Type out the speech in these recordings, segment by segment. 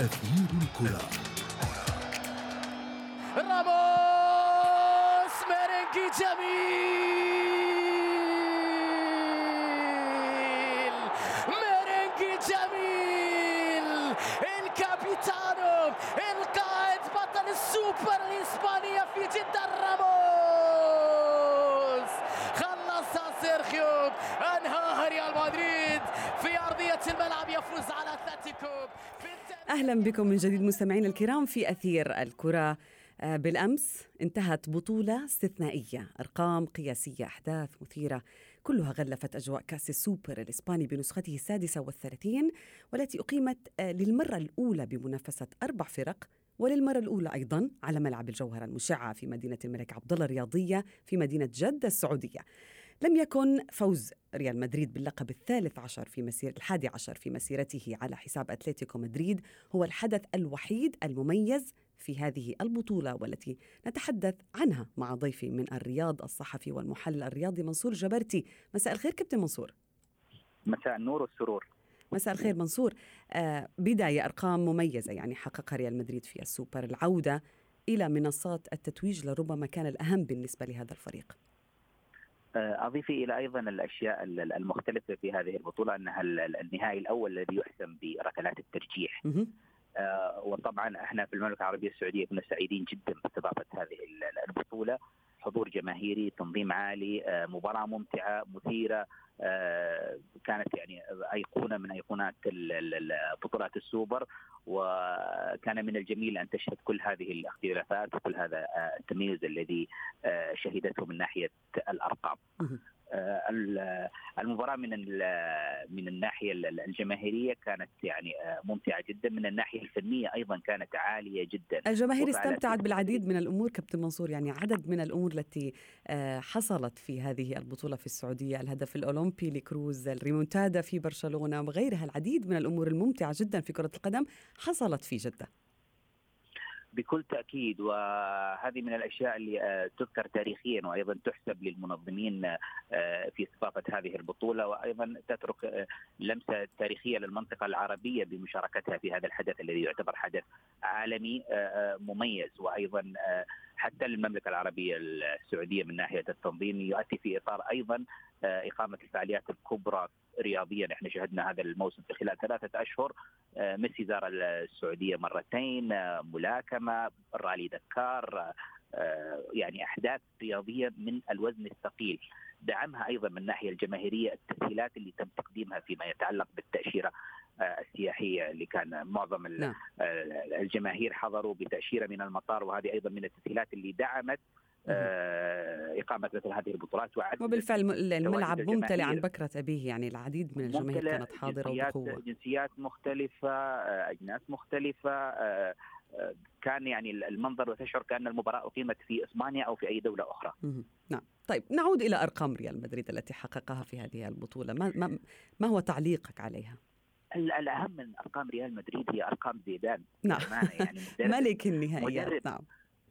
أثير الكرة. راموس ميرينجي جميل. ميرينجي جميل. الكابيتانو القائد بطل السوبر الإسبانية في جدة راموس. خلصها سيرخيو أنهاها ريال مدريد في الملعب يفوز على أتلتيكو في أهلا بكم من جديد مستمعينا الكرام في أثير الكرة آه، بالأمس انتهت بطولة استثنائية أرقام قياسية أحداث مثيرة كلها غلفت أجواء كأس السوبر الإسباني بنسخته السادسة والثلاثين والتي أقيمت آه، للمرة الأولى بمنافسة أربع فرق وللمرة الأولى أيضا على ملعب الجوهرة المشعة في مدينة الملك عبد الله الرياضية في مدينة جدة السعودية. لم يكن فوز ريال مدريد باللقب الثالث عشر في مسير الحادي عشر في مسيرته على حساب أتلتيكو مدريد. هو الحدث الوحيد المميز في هذه البطولة والتي نتحدث عنها مع ضيفي من الرياض الصحفي والمحلل الرياضي منصور جبرتي. مساء الخير كابتن منصور. مساء النور والسرور. مساء الخير منصور. آه بداية أرقام مميزة يعني حققها ريال مدريد في السوبر العودة إلى منصات التتويج لربما كان الأهم بالنسبة لهذا الفريق. اضيف إلى أيضا الأشياء ال- المختلفة في هذه البطولة أنها ال- ال- النهائي الأول الذي يحسم بركلات الترجيح. آه، وطبعا إحنا في المملكة العربية السعودية كنا سعيدين جدا باستضافة هذه ال- البطولة حضور جماهيري تنظيم عالي آه، مباراة ممتعة مثيرة آه، كانت يعني أيقونة من أيقونات بطولات السوبر وكان من الجميل أن تشهد كل هذه الاختلافات وكل هذا آه، التميز الذي شهدته من ناحية الأرقام. آه، ال- المباراة من من الناحية ال- الجماهيرية كانت يعني آه، ممتعة جدا. من الناحية الفنية أيضا كانت عالية جدا. الجماهير استمتعت بالعديد من الأمور كابتن منصور. يعني عدد من الأمور التي آه، حصلت في هذه البطولة في السعودية الهدف الأولمبي لكروز الريمونتادا في برشلونة وغيرها العديد من الأمور الممتعة جدا في كرة القدم حصلت في جدة. بكل تأكيد وهذه من الأشياء اللي آه، تذكر تاريخيا وأيضا تحسب للمنظمين آه، في استضافه هذه البطولة وأيضا تترك آه، لمسة تاريخية للمنطقة العربية بمشاركتها في هذا الحدث الذي يعتبر حدث عالمي مميز. وأيضا حتى المملكه العربية السعودية من ناحية التنظيم يؤتي في إطار أيضا إقامة الفعاليات الكبرى رياضيا إحنا شهدنا هذا الموسم في خلال ثلاثة أشهر آه، ميسي زار السعودية مرتين آه، ملاكمة رالي دكار آه، يعني أحداث رياضية من الوزن الثقيل دعمها أيضا من الناحية الجماهيرية التسهيلات اللي تم تقديمها فيما يتعلق بالتأشيرة آه، السياحية اللي كان معظم نعم. آه، الجماهير حضروا بتأشيرة من المطار وهذه أيضا من التسهيلات اللي دعمت آه، إقامة مثل هذه البطولات وعدد وبالفعل الملعب. ممتلئ عن بكرة أبيه يعني العديد من الجماهير كانت حاضرة جنسيات وبقوة. جنسيات مختلفة آه، أجناس مختلفة آه، آه، كان يعني المنظر وتشعر كأن المباراة أقيمت في إسبانيا أو في أي دولة أخرى. مهم. نعم. طيب نعود إلى أرقام ريال مدريد التي حققها في هذه البطولة. ما ما, ما هو تعليقك عليها؟ ال- الأهم من أرقام ريال مدريد هي أرقام زيدان نعم. يعني ملك النهائيات. نعم.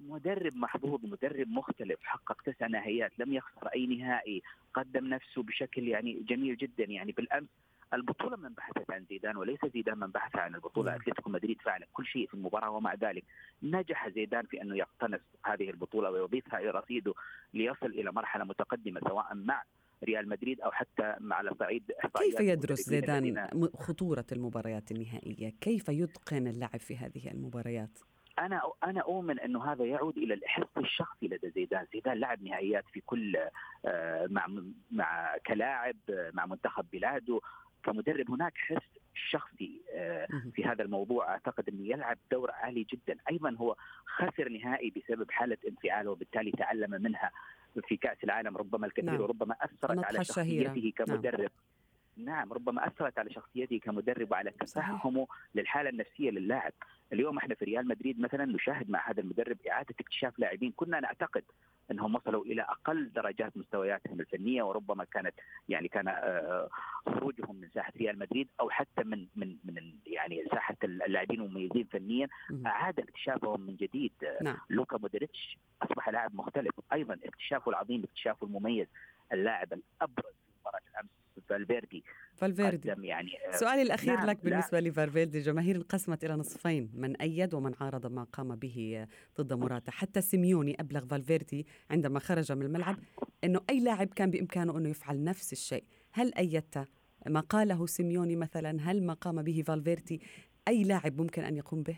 مدرب محظوظ مدرب مختلف حقق تسع نهائيات لم يخسر أي نهائي قدم نفسه بشكل يعني جميل جدا يعني بالأمس البطولة من بحثت عن زيدان وليس زيدان من بحث عن البطولة نعم. أتلتيكو مدريد فعل كل شيء في المباراة ومع ذلك نجح زيدان في أنه يقتنص هذه البطولة ويضيفها إلى رصيده ليصل إلى مرحلة متقدمة سواء مع ريال مدريد أو حتى مع على صعيد كيف يدرس زيدان خطورة المباريات النهائية؟ كيف يتقن اللعب في هذه المباريات؟ أنا أنا أؤمن إنه هذا يعود إلى الحس الشخصي لدى زيدان، زيدان لعب نهائيات في كل آه، مع مع كلاعب مع منتخب بلاده كمدرب هناك حس شخصي آه،. في هذا الموضوع أعتقد إنه يلعب دور عالي جدا، أيضا هو خسر نهائي بسبب حالة انفعاله وبالتالي تعلم منها في كأس العالم ربما الكثير نعم. وربما أثرت على. شخصيته كمدرب نعم ربما أثرت على شخصيته كمدرب وعلى. تفهمه للحالة النفسية للاعب، اليوم إحنا في ريال مدريد مثلا نشاهد مع هذا المدرب إعادة اكتشاف لاعبين. كنا نعتقد أنهم وصلوا إلى أقل درجات مستوياتهم الفنية وربما كانت يعني كان آه، خروجهم من ساحة ريال مدريد أو حتى من من من يعني ساحة اللاعبين المميزين فنيا. أعاد اكتشافهم من جديد. آه، نعم. لوكا مودريتش أصبح لاعب مختلف. أيضا اكتشافه العظيم اكتشافه المميز اللاعب الأبرز مباراة الأمس فالفيردي. فالفيردي. يعني سؤالي الأخير نعم لك بالنسبة لفالفيردي جماهير انقسمت إلى نصفين من أيد ومن عارض ما قام به ضد موراتا. حتى سيميوني أبلغ فالفيردي عندما خرج من الملعب أنه أي لاعب كان بإمكانه أنه يفعل نفس الشيء. هل أيدت ما قاله سيميوني مثلا؟ هل ما قام به فالفيردي أي لاعب ممكن أن يقوم به؟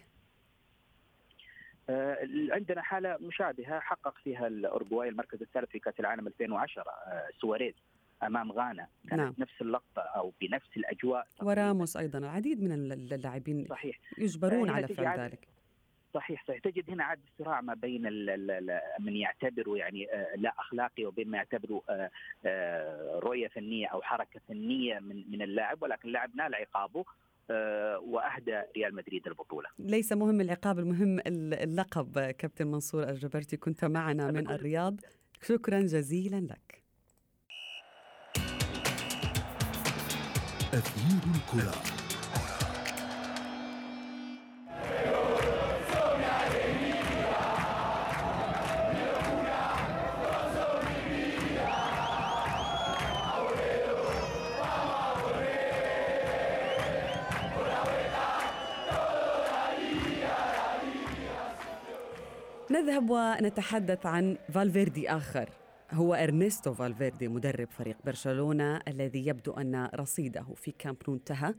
آه، عندنا حالة مشابهة حقق فيها الأورجواي المركز الثالث في كأس العالم 2010 آه، سواريز. أمام غانا كانت نعم. نفس اللقطة أو بنفس الأجواء وراموس أيضا العديد من اللاعبين صحيح يجبرون على فعل ذلك صحيح صحيح تجد هنا عاد صراع ما بين من يعتبره يعني آه، لا أخلاقي وبين ما يعتبره رؤية فنية أو حركة فنية من من اللاعب ولكن اللاعب نال عقابه آه، وأهدى ريال مدريد البطولة. ليس مهم العقاب المهم اللقب كابتن منصور الجبرتي كنت معنا من الرياض شكرا جزيلا لك. أثير الكرة. نذهب ونتحدث عن فالفيردي آخر. هو إرنستو فالفيردي مدرب فريق برشلونة الذي يبدو أن رصيده في كامب نو انتهى.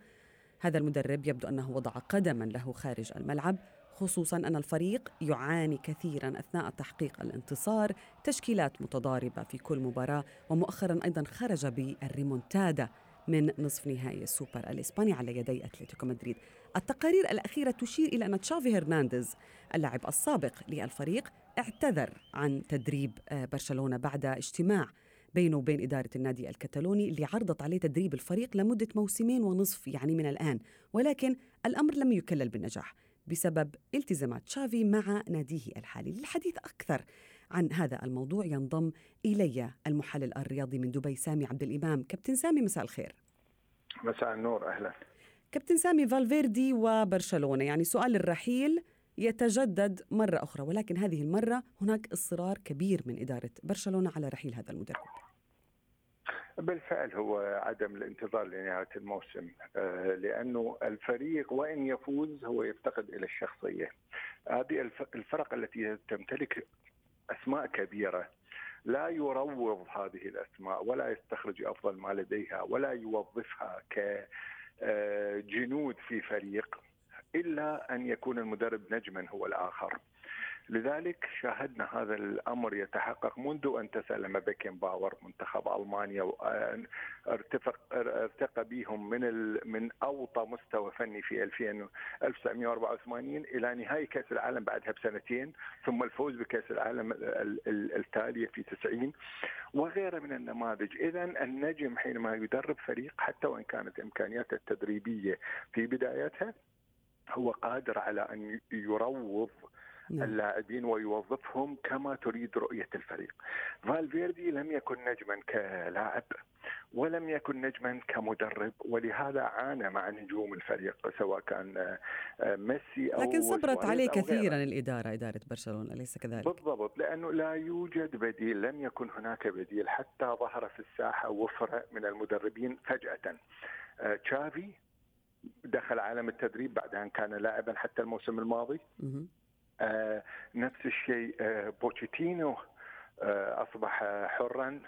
هذا المدرب يبدو أنه وضع قدما له خارج الملعب خصوصا أن الفريق يعاني كثيرا أثناء تحقيق الانتصار تشكيلات متضاربة في كل مباراة ومؤخرا أيضا خرج بالريمونتادا من نصف نهائي السوبر الإسباني على يدي أتلتيكو مدريد. التقارير الأخيرة تشير إلى أن تشافي هرنانديز اللاعب السابق للفريق اعتذر عن تدريب آه، برشلونة بعد اجتماع بينه وبين إدارة النادي الكتالوني اللي عرضت عليه تدريب الفريق لمدة موسمين ونصف يعني من الآن ولكن الأمر لم يكلل بالنجاح بسبب التزامات تشافي مع ناديه الحالي. للحديث أكثر عن هذا الموضوع ينضم إلي المحلل الرياضي من دبي سامي عبد الإمام. كابتن سامي مساء الخير. مساء النور أهلا. كابتن سامي فالفيردي وبرشلونة يعني سؤال الرحيل يتجدد مرة أخرى ولكن هذه المرة هناك إصرار كبير من إدارة برشلونة على رحيل هذا المدرب. بالفعل هو عدم الانتظار لنهاية الموسم آه، لأنه الفريق وإن يفوز هو يفتقد إلى الشخصية. هذه الفرق التي تمتلك أسماء كبيرة. لا يروض هذه الأسماء ولا يستخرج أفضل ما لديها ولا يوظفها كجنود في فريق. إلا أن يكون المدرب نجما هو الآخر. لذلك شاهدنا هذا الأمر يتحقق منذ أن تسلم بيكن باور منتخب ألمانيا ارتفق ارتقى بهم من من أوطى مستوى فني في 2000 1984 إلى نهائي كأس العالم بعدها بسنتين ثم الفوز بكأس العالم التالية في 90 وغيرها من النماذج، اذا النجم حينما يدرب فريق حتى وإن كانت إمكانياته التدريبية في بدايتها هو قادر على أن يروض نعم. اللاعبين ويوظفهم كما تريد رؤية الفريق. فالفيردي لم يكن نجما كلاعب ولم يكن نجما كمدرب ولهذا عانى مع نجوم الفريق سواء كان آه، ميسي أو لكن صبرت عليه كثيرا الإدارة إدارة برشلونة أليس كذلك؟ بالضبط لأنه لا يوجد بديل لم يكن هناك بديل حتى ظهر في الساحة وفرة من المدربين فجأة. آه، تشافي دخل عالم التدريب بعد ان كان لاعبا حتى الموسم الماضي. آه نفس الشيء آه بوتشيتينو آه أصبح حرا.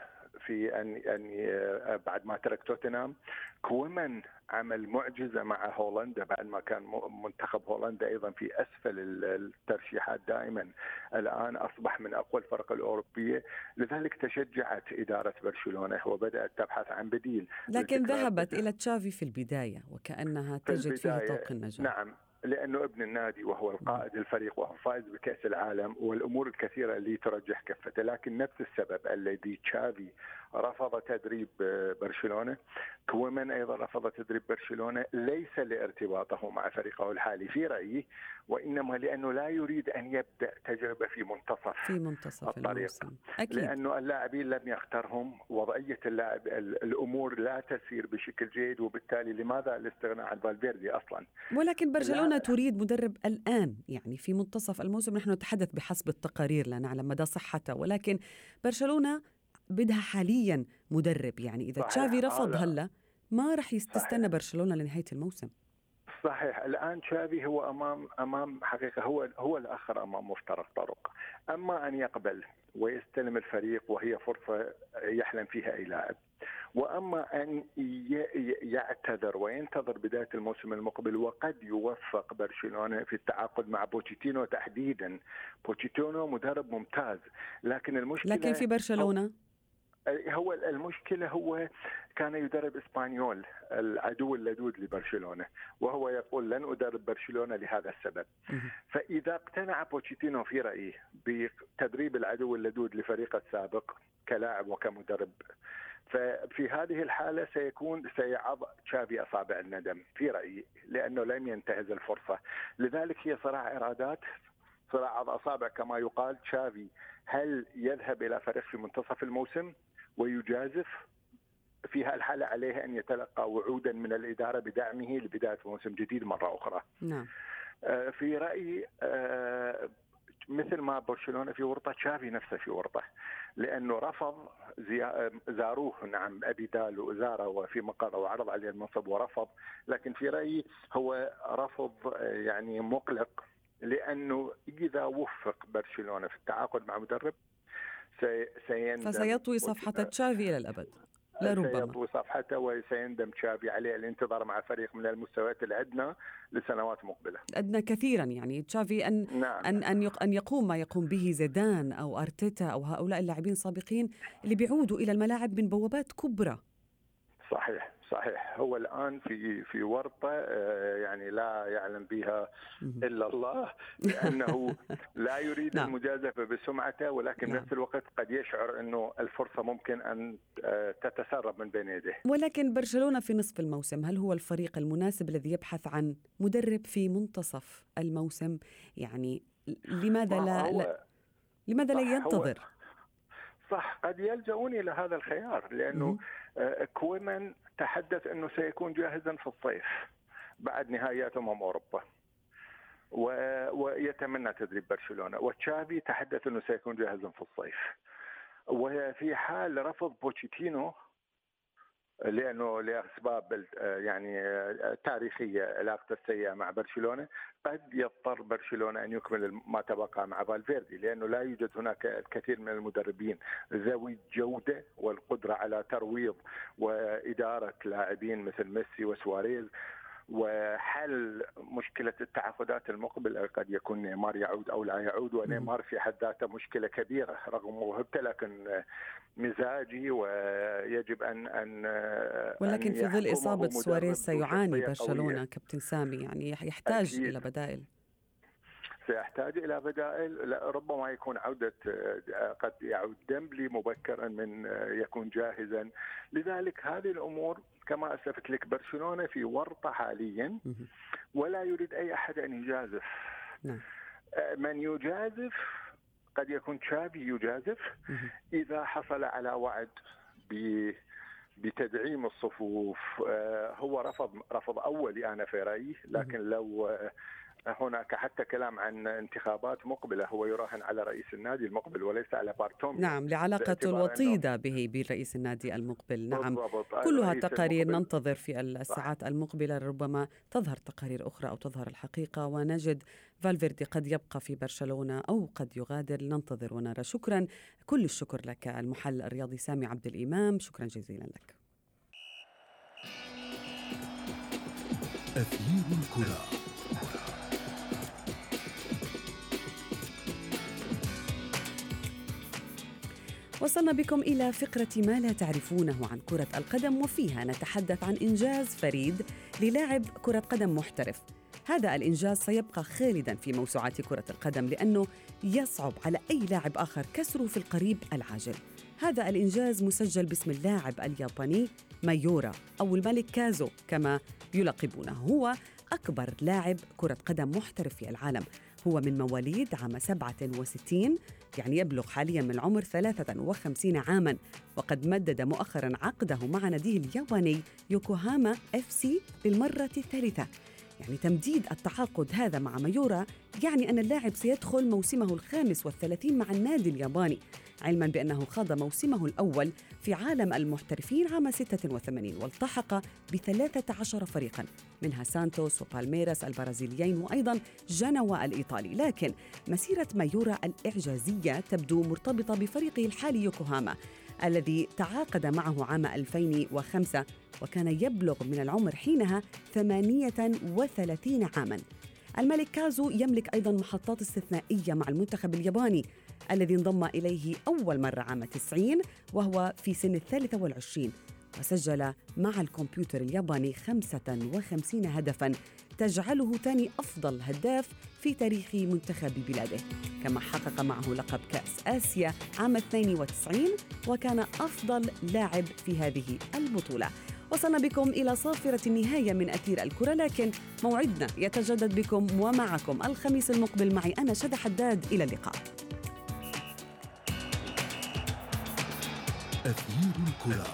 في ان ان آه، بعد ما ترك توتنهام كومن عمل معجزة مع هولندا بعد ما كان منتخب هولندا أيضا في أسفل الترشيحات دائما. الآن أصبح من أقوى الفرق الأوروبية. لذلك تشجعت إدارة برشلونة وبدات تبحث عن بديل لكن ذهبت إلى تشافي في البداية وكأنها تجد فيه طوق النجاح. نعم. لأنه ابن النادي وهو القائد الفريق وهو فائز بكأس العالم والأمور الكثيرة اللي ترجح كفته. لكن نفس السبب الذي تشافي رفض تدريب برشلونة. كومان أيضا رفض تدريب برشلونة. ليس لارتباطه مع فريقه الحالي في رأيي وإنما لأنه لا يريد أن يبدأ تجربة في منتصف في منتصف الطريق. الموسم. أكيد. لأنه اللاعبين لم يخترهم وضعية اللاعب الأمور لا تسير بشكل جيد وبالتالي لماذا الاستغناء عن فالفيردي أصلا؟ ولكن برشلونة تريد مدرب الآن يعني في منتصف الموسم. نحن نتحدث بحسب التقارير لا نعلم مدى صحته ولكن برشلونة بدها حاليا مدرب. يعني إذا تشافي رفض هلأ ما راح يستنى برشلونة لنهاية الموسم. صحيح. الآن تشافي هو أمام أمام حقيقة هو هو الآخر أمام مفترق طرق. أما أن يقبل ويستلم الفريق وهي فرصة يحلم فيها أي لاعب وأما أن يعتذر وينتظر بداية الموسم المقبل وقد يوفق برشلونة في التعاقد مع بوتشيتينو تحديدا. بوتشيتينو مدرب ممتاز لكن المشكلة لكن في برشلونة؟ هو المشكلة هو كان يدرب إسبانيول العدو اللدود لبرشلونة وهو يقول لن أدرب برشلونة لهذا السبب. فإذا اقتنع بوتشيتينو في رأيي بتدريب العدو اللدود لفريقه السابق كلاعب وكمدرب ففي هذه الحالة سيكون سيعض تشافي أصابع الندم في رأيي لأنه لم ينتهز الفرصة. لذلك هي صراع إرادات صراع أصابع كما يقال. تشافي هل يذهب إلى فريق في منتصف الموسم؟ ويجازف في هالحالة عليه أن يتلقى وعودا من الإدارة بدعمه لبداية موسم جديد مرة أخرى نعم. في رأيي مثل ما برشلونة في ورطة تشافي نفسه في ورطة لأنه رفض زاروه نعم أبي دال وزارة وفي مقر وعرض عليه المنصب ورفض لكن في رأيي هو رفض يعني مقلق لأنه إذا وفق برشلونة في التعاقد مع مدرب سيندم فسيطوي صفحة تشافي إلى الأبد لربما سيطوي صفحته وسيندم تشافي عليه الانتظار مع فريق من المستويات الأدنى لسنوات مقبلة. أدنى كثيرا يعني تشافي ان نعم. ان أن أن يقوم ما يقوم به زيدان أو أرتيتا أو هؤلاء اللاعبين السابقين اللي بيعودوا إلى الملاعب من بوابات كبرى. صحيح صحيح. هو الآن في في ورطة يعني لا يعلم بها إلا الله لأنه لا يريد نعم. المجازفة بسمعته ولكن نعم. نفس الوقت قد يشعر إنه الفرصة ممكن أن تتسرب من بين يديه. ولكن برشلونة في نصف الموسم هل هو الفريق المناسب الذي يبحث عن مدرب في منتصف الموسم؟ يعني لماذا لا, لا لماذا لا ينتظر؟ صح قد يلجؤون إلى هذا الخيار لأنه كويمان تحدث إنه سيكون جاهزا في الصيف بعد نهائيات امم أوروبا. ويتمنى تدريب برشلونة. وتشافي تحدث إنه سيكون جاهزا في الصيف. وفي حال رفض بوتشيتينو لأنه لأسباب يعني تاريخية علاقته السيئة مع برشلونة. قد يضطر برشلونة أن يكمل ما تبقى مع فالفيردي لأنه لا يوجد هناك الكثير من المدربين ذوي الجودة والقدرة على ترويض وإدارة لاعبين مثل ميسي وسواريز. وحل مشكلة التعاقدات المقبلة قد يكون نيمار يعود أو لا يعود ونيمار في حد ذاته مشكلة كبيرة رغم موهبته لكن مزاجي ويجب أن أن ولكن أن في ظل إصابة سواريز سيعاني برشلونة كابتن سامي يعني يحتاج أكيد. إلى بدائل. سيحتاج إلى بدائل. ربما يكون عودة قد يعود ديمبلي مبكرا من يكون جاهزا. لذلك هذه الأمور كما اسلفت لك برشلونة في ورطة حاليا ولا يريد أي أحد أن يجازف. من يجازف قد يكون تشافي يجازف. إذا حصل على وعد بتدعيم الصفوف هو رفض رفض أولي أنا في رايي لكن لو هناك حتى كلام عن انتخابات مقبلة هو يراهن على رئيس النادي المقبل وليس على بارتومي نعم لعلاقة الوطيدة به برئيس النادي المقبل. نعم كلها تقارير المقبل. ننتظر في الساعات المقبلة ربما تظهر تقارير أخرى أو تظهر الحقيقة. ونجد فالفيردي قد يبقى في برشلونة أو قد يغادر. ننتظر ونرى. شكرا. كل الشكر لك المحلل الرياضي سامي عبد الإمام. شكرا جزيلا لك. أثير الكرة. وصلنا بكم إلى فقرة ما لا تعرفونه عن كرة القدم وفيها نتحدث عن إنجاز فريد للاعب كرة قدم محترف. هذا الإنجاز سيبقى خالدا في موسوعات كرة القدم لأنه يصعب على أي لاعب آخر كسره في القريب العاجل. هذا الإنجاز مسجل باسم اللاعب الياباني مايورا أو الملك كازو كما يلقبونه. هو أكبر لاعب كرة قدم محترف في العالم. هو من مواليد عام 67 يعني يبلغ حاليا من العمر 53 عاما وقد مدد مؤخرا عقده مع ناديه الياباني يوكوهاما FC للمرة الثالثة. يعني تمديد التعاقد هذا مع ميورا يعني أن اللاعب سيدخل موسمه الخامس والثلاثين مع النادي الياباني. علما بأنه خاض موسمه الأول في عالم المحترفين عام 86 والتحق ب 13 فريقا منها سانتوس وبالميراس البرازيليين وأيضا جنوا الإيطالي. لكن مسيرة ميورا الإعجازية تبدو مرتبطة بفريقه الحالي يوكوهاما الذي تعاقد معه عام 2005 وكان يبلغ من العمر حينها 38 عاماً. الملك كازو يملك أيضا محطات استثنائية مع المنتخب الياباني الذي انضم إليه أول مرة عام 90 وهو في سن الثالثة والعشرين وسجل مع الكمبيوتر الياباني 55 هدفا تجعله ثاني أفضل هداف في تاريخ منتخب بلاده. كما حقق معه لقب كأس آسيا عام 92 وكان أفضل لاعب في هذه البطولة. وصلنا بكم إلى صافرة النهاية من أثير الكرة لكن موعدنا يتجدد بكم ومعكم. الخميس المقبل معي أنا شد حداد إلى اللقاء. أثير الكره